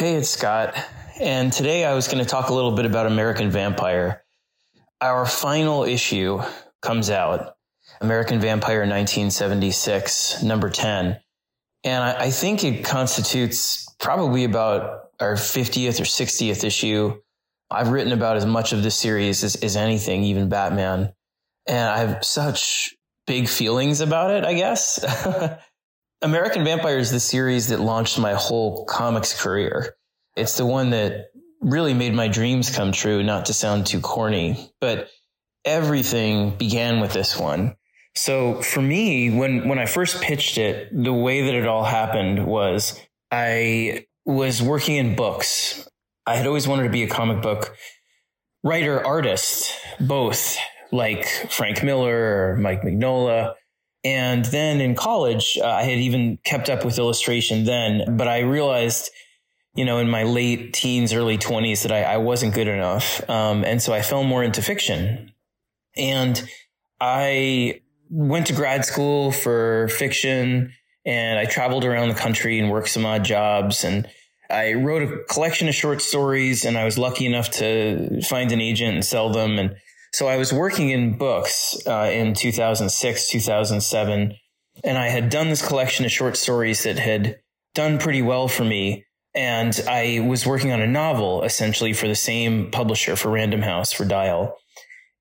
Hey, it's Scott. And today I was going to talk a little bit about American Vampire. Our final issue comes out American Vampire 1976, number 10. And I, I think it constitutes probably about our 50th or 60th issue. I've written about as much of this series as, as anything, even Batman. And I have such big feelings about it, I guess. American Vampire is the series that launched my whole comics career. It's the one that really made my dreams come true, not to sound too corny, but everything began with this one. So for me, when, when I first pitched it, the way that it all happened was I was working in books. I had always wanted to be a comic book writer, artist, both like Frank Miller or Mike Mignola. And then in college, uh, I had even kept up with illustration then, but I realized, you know, in my late teens, early 20s that I, I wasn't good enough. Um, and so I fell more into fiction. And I went to grad school for fiction and I traveled around the country and worked some odd jobs. And I wrote a collection of short stories and I was lucky enough to find an agent and sell them. And so I was working in books uh, in 2006, 2007, and I had done this collection of short stories that had done pretty well for me. And I was working on a novel essentially for the same publisher for Random House for Dial.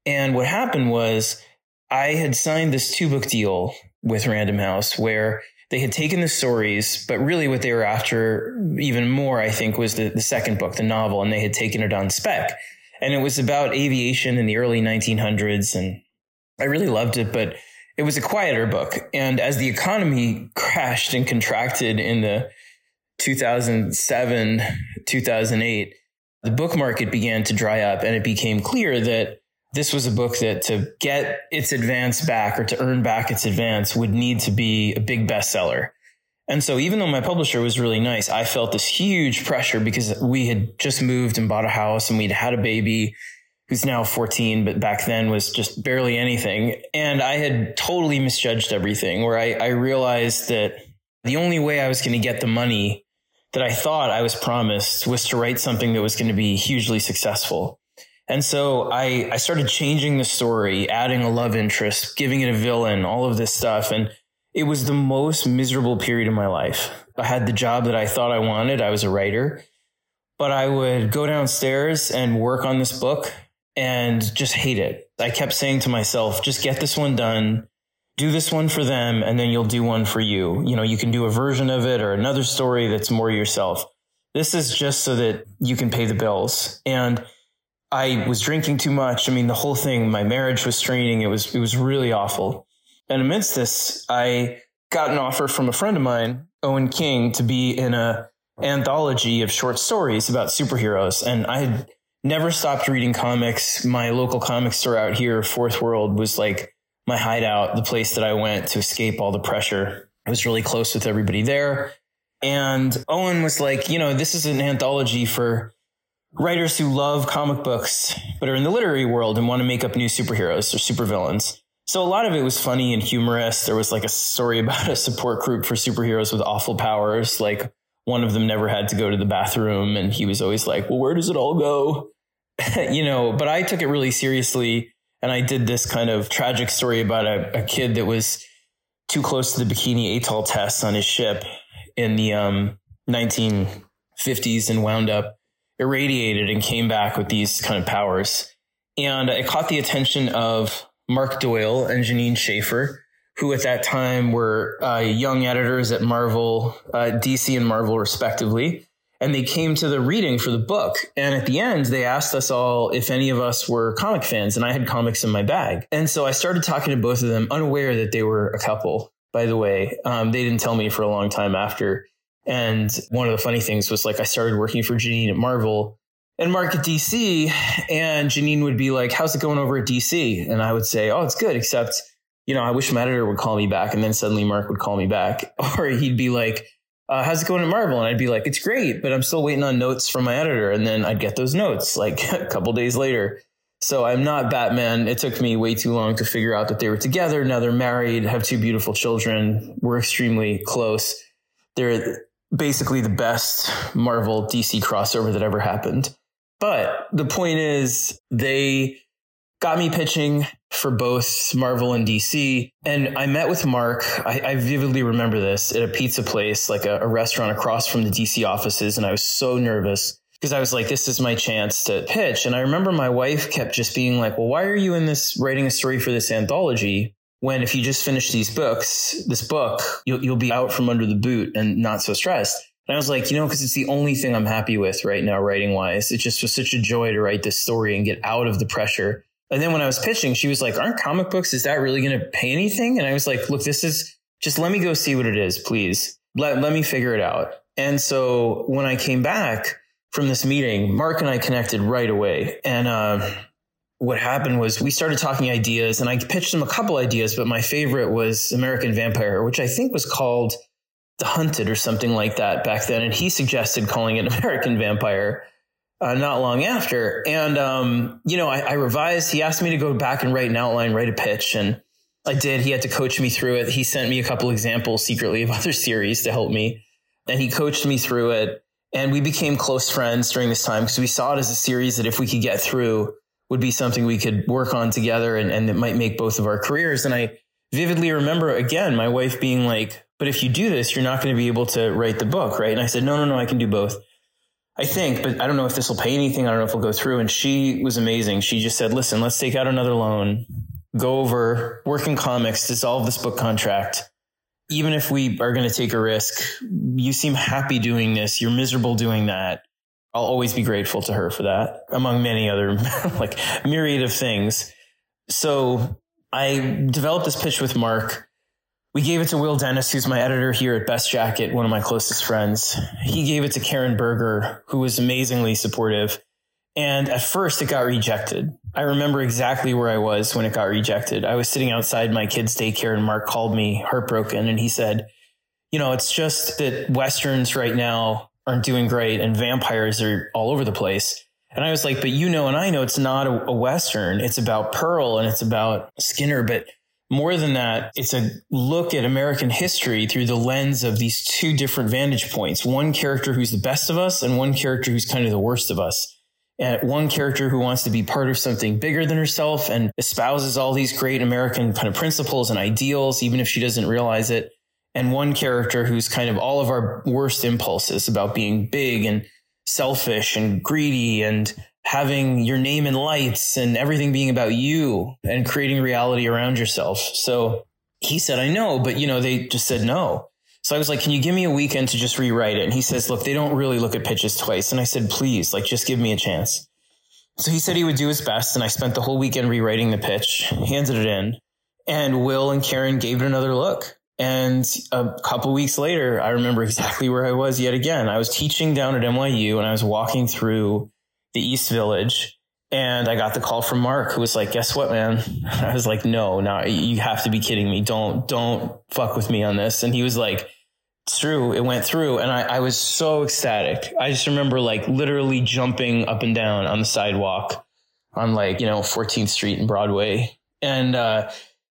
And what happened was I had signed this two book deal with Random House where they had taken the stories, but really what they were after even more, I think, was the, the second book, the novel, and they had taken it on spec and it was about aviation in the early 1900s. And I really loved it, but it was a quieter book. And as the economy crashed and contracted in the 2007, 2008, the book market began to dry up and it became clear that this was a book that to get its advance back or to earn back its advance would need to be a big bestseller. And so even though my publisher was really nice, I felt this huge pressure because we had just moved and bought a house and we'd had a baby who's now 14, but back then was just barely anything. And I had totally misjudged everything where I, I realized that the only way I was going to get the money that I thought I was promised was to write something that was going to be hugely successful. And so I, I started changing the story, adding a love interest, giving it a villain, all of this stuff. And it was the most miserable period of my life. I had the job that I thought I wanted. I was a writer, but I would go downstairs and work on this book and just hate it. I kept saying to myself, just get this one done, do this one for them, and then you'll do one for you. You know, you can do a version of it or another story that's more yourself. This is just so that you can pay the bills. And I was drinking too much. I mean, the whole thing, my marriage was straining. It was, it was really awful. And amidst this, I got an offer from a friend of mine, Owen King, to be in a anthology of short stories about superheroes. And I had never stopped reading comics. My local comic store out here, Fourth World, was like my hideout, the place that I went to escape all the pressure. I was really close with everybody there. And Owen was like, you know, this is an anthology for writers who love comic books, but are in the literary world and want to make up new superheroes or supervillains. So a lot of it was funny and humorous. There was like a story about a support group for superheroes with awful powers. Like one of them never had to go to the bathroom and he was always like, well, where does it all go? you know, but I took it really seriously. And I did this kind of tragic story about a, a kid that was too close to the bikini atoll test on his ship in the um, 1950s and wound up irradiated and came back with these kind of powers. And it caught the attention of Mark Doyle and Jeanine Schaefer, who at that time were uh, young editors at Marvel, uh, DC and Marvel respectively. And they came to the reading for the book. And at the end, they asked us all if any of us were comic fans. And I had comics in my bag. And so I started talking to both of them, unaware that they were a couple, by the way. Um, they didn't tell me for a long time after. And one of the funny things was like I started working for Jeanine at Marvel and Mark at DC. And Jeanine would be like, How's it going over at DC? And I would say, Oh, it's good, except, you know, I wish my editor would call me back. And then suddenly Mark would call me back. Or he'd be like, uh, How's it going at Marvel? And I'd be like, It's great, but I'm still waiting on notes from my editor. And then I'd get those notes like a couple days later. So I'm not Batman. It took me way too long to figure out that they were together. Now they're married, have two beautiful children. We're extremely close. They're basically the best Marvel DC crossover that ever happened. But the point is, they got me pitching for both Marvel and DC. And I met with Mark. I, I vividly remember this at a pizza place, like a, a restaurant across from the DC offices. And I was so nervous because I was like, this is my chance to pitch. And I remember my wife kept just being like, well, why are you in this writing a story for this anthology? When if you just finish these books, this book, you'll, you'll be out from under the boot and not so stressed. And I was like, you know, because it's the only thing I'm happy with right now, writing wise. It just was such a joy to write this story and get out of the pressure and then when I was pitching, she was like, aren't comic books, is that really going to pay anything? And I was like, look, this is just let me go see what it is, please. Let, let me figure it out. And so when I came back from this meeting, Mark and I connected right away. And, uh, what happened was we started talking ideas and I pitched him a couple ideas, but my favorite was American Vampire, which I think was called The Hunted or something like that back then. And he suggested calling it American Vampire uh, not long after. And, um, you know, I, I, revised. He asked me to go back and write an outline, write a pitch. And I did. He had to coach me through it. He sent me a couple examples secretly of other series to help me. And he coached me through it. And we became close friends during this time because we saw it as a series that if we could get through would be something we could work on together and, and it might make both of our careers. And I vividly remember again, my wife being like, but if you do this, you're not going to be able to write the book, right? And I said, no, no, no, I can do both. I think, but I don't know if this will pay anything. I don't know if it'll go through. And she was amazing. She just said, listen, let's take out another loan, go over, work in comics, dissolve this book contract. Even if we are going to take a risk, you seem happy doing this. You're miserable doing that. I'll always be grateful to her for that, among many other like myriad of things. So I developed this pitch with Mark we gave it to Will Dennis, who's my editor here at Best Jackett, one of my closest friends. He gave it to Karen Berger, who was amazingly supportive. And at first it got rejected. I remember exactly where I was when it got rejected. I was sitting outside my kid's daycare and Mark called me heartbroken and he said, you know, it's just that Westerns right now aren't doing great and vampires are all over the place. And I was like, but you know, and I know it's not a, a Western. It's about Pearl and it's about Skinner, but more than that, it's a look at American history through the lens of these two different vantage points. One character who's the best of us and one character who's kind of the worst of us. And one character who wants to be part of something bigger than herself and espouses all these great American kind of principles and ideals, even if she doesn't realize it. And one character who's kind of all of our worst impulses about being big and selfish and greedy and having your name in lights and everything being about you and creating reality around yourself. So he said, I know, but you know, they just said no. So I was like, can you give me a weekend to just rewrite it? And he says, look, they don't really look at pitches twice. And I said, please, like, just give me a chance. So he said he would do his best. And I spent the whole weekend rewriting the pitch, handed it in and Will and Karen gave it another look. And a couple weeks later, I remember exactly where I was yet again. I was teaching down at NYU and I was walking through the East Village. And I got the call from Mark, who was like, "Guess what, man?" I was like, "No, no, you have to be kidding me! Don't, don't fuck with me on this." And he was like, "It's true. It went through." And I, I was so ecstatic. I just remember like literally jumping up and down on the sidewalk on like you know 14th Street and Broadway, and uh,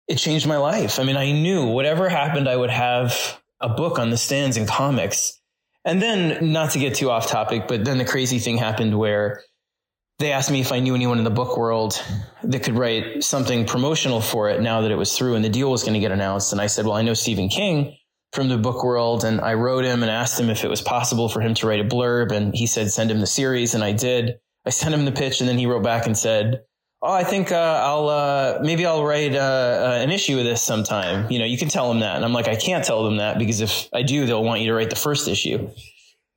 it changed my life. I mean, I knew whatever happened, I would have a book on the stands in comics and then, not to get too off topic, but then the crazy thing happened where they asked me if I knew anyone in the book world that could write something promotional for it now that it was through and the deal was going to get announced. And I said, well, I know Stephen King from the book world. And I wrote him and asked him if it was possible for him to write a blurb. And he said, send him the series. And I did. I sent him the pitch and then he wrote back and said, oh, I think uh, I'll uh, maybe I'll write uh, uh, an issue of this sometime. You know, you can tell them that, and I'm like, I can't tell them that because if I do, they'll want you to write the first issue.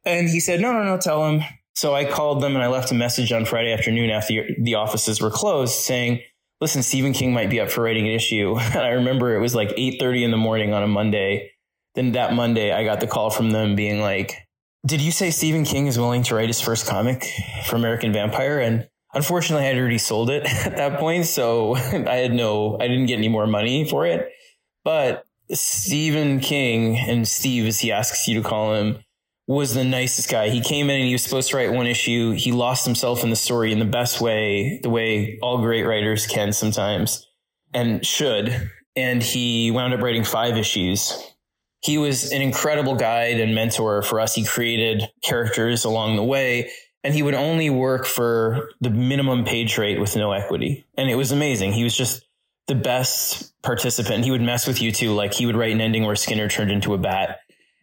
And he said, no, no, no, tell them. So I called them and I left a message on Friday afternoon after the offices were closed saying, listen, Stephen King might be up for writing an issue. And I remember it was like 8.30 in the morning on a Monday. Then that Monday, I got the call from them being like, did you say Stephen King is willing to write his first comic for American Vampire? And Unfortunately, I had already sold it at that point, so I had no, I didn't get any more money for it. But Stephen King and Steve, as he asks you to call him, was the nicest guy. He came in and he was supposed to write one issue. He lost himself in the story in the best way, the way all great writers can sometimes and should. And he wound up writing five issues. he was an incredible guide and mentor for us. He created characters along the way and he would only work for the minimum page rate with no equity. And it was amazing. He was just the best participant. He would mess with you too. Like he would write an ending where Skinner turned into a bat.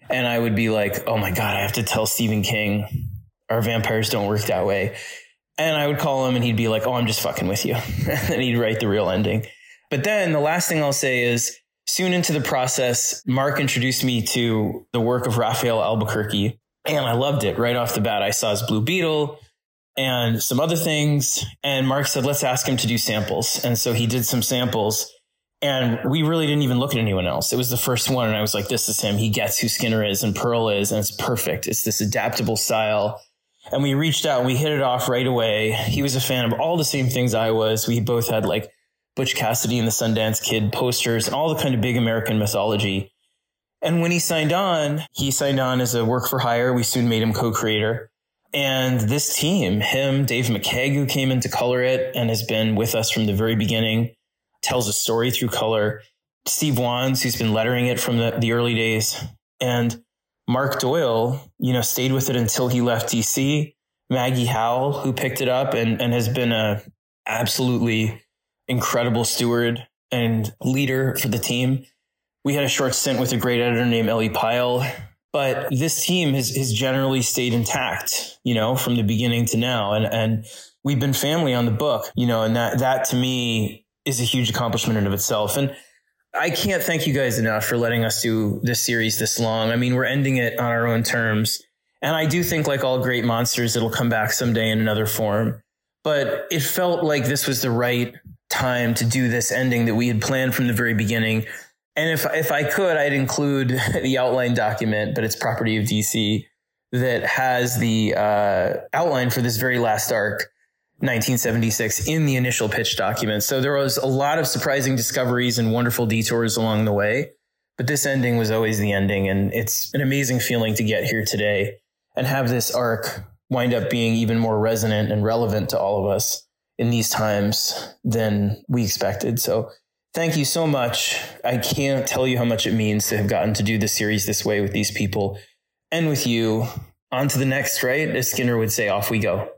And I would be like, oh my God, I have to tell Stephen King our vampires don't work that way. And I would call him and he'd be like, oh, I'm just fucking with you. and he'd write the real ending. But then the last thing I'll say is soon into the process, Mark introduced me to the work of Rafael Albuquerque. And I loved it right off the bat. I saw his Blue Beetle and some other things. And Mark said, let's ask him to do samples. And so he did some samples. And we really didn't even look at anyone else. It was the first one. And I was like, this is him. He gets who Skinner is and Pearl is. And it's perfect. It's this adaptable style. And we reached out and we hit it off right away. He was a fan of all the same things I was. We both had like Butch Cassidy and the Sundance Kid posters and all the kind of big American mythology. And when he signed on, he signed on as a work for hire. We soon made him co-creator. And this team, him, Dave McCaig, who came in to color it and has been with us from the very beginning, tells a story through color. Steve Wands, who's been lettering it from the, the early days. And Mark Doyle, you know, stayed with it until he left DC. Maggie Howell, who picked it up and, and has been a absolutely incredible steward and leader for the team. We had a short stint with a great editor named Ellie Pyle, but this team has, has generally stayed intact, you know, from the beginning to now. And, and we've been family on the book, you know, and that, that to me is a huge accomplishment in of itself. And I can't thank you guys enough for letting us do this series this long. I mean, we're ending it on our own terms. And I do think, like all great monsters, it'll come back someday in another form. But it felt like this was the right time to do this ending that we had planned from the very beginning. And if if I could, I'd include the outline document, but it's property of DC that has the uh, outline for this very last arc 1976 in the initial pitch document. So there was a lot of surprising discoveries and wonderful detours along the way. But this ending was always the ending. And it's an amazing feeling to get here today and have this arc wind up being even more resonant and relevant to all of us in these times than we expected. So thank you so much. I can't tell you how much it means to have gotten to do this series this way with these people and with you. On to the next, right? As Skinner would say, off we go.